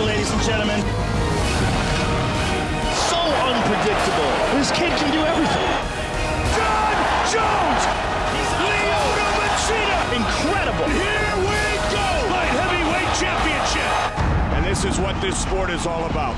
Ladies and gentlemen. So unpredictable. This kid can do everything. Jon Jones! Lyoto Machida! Incredible! Here we go! Light heavyweight championship! And this is what this sport is all about.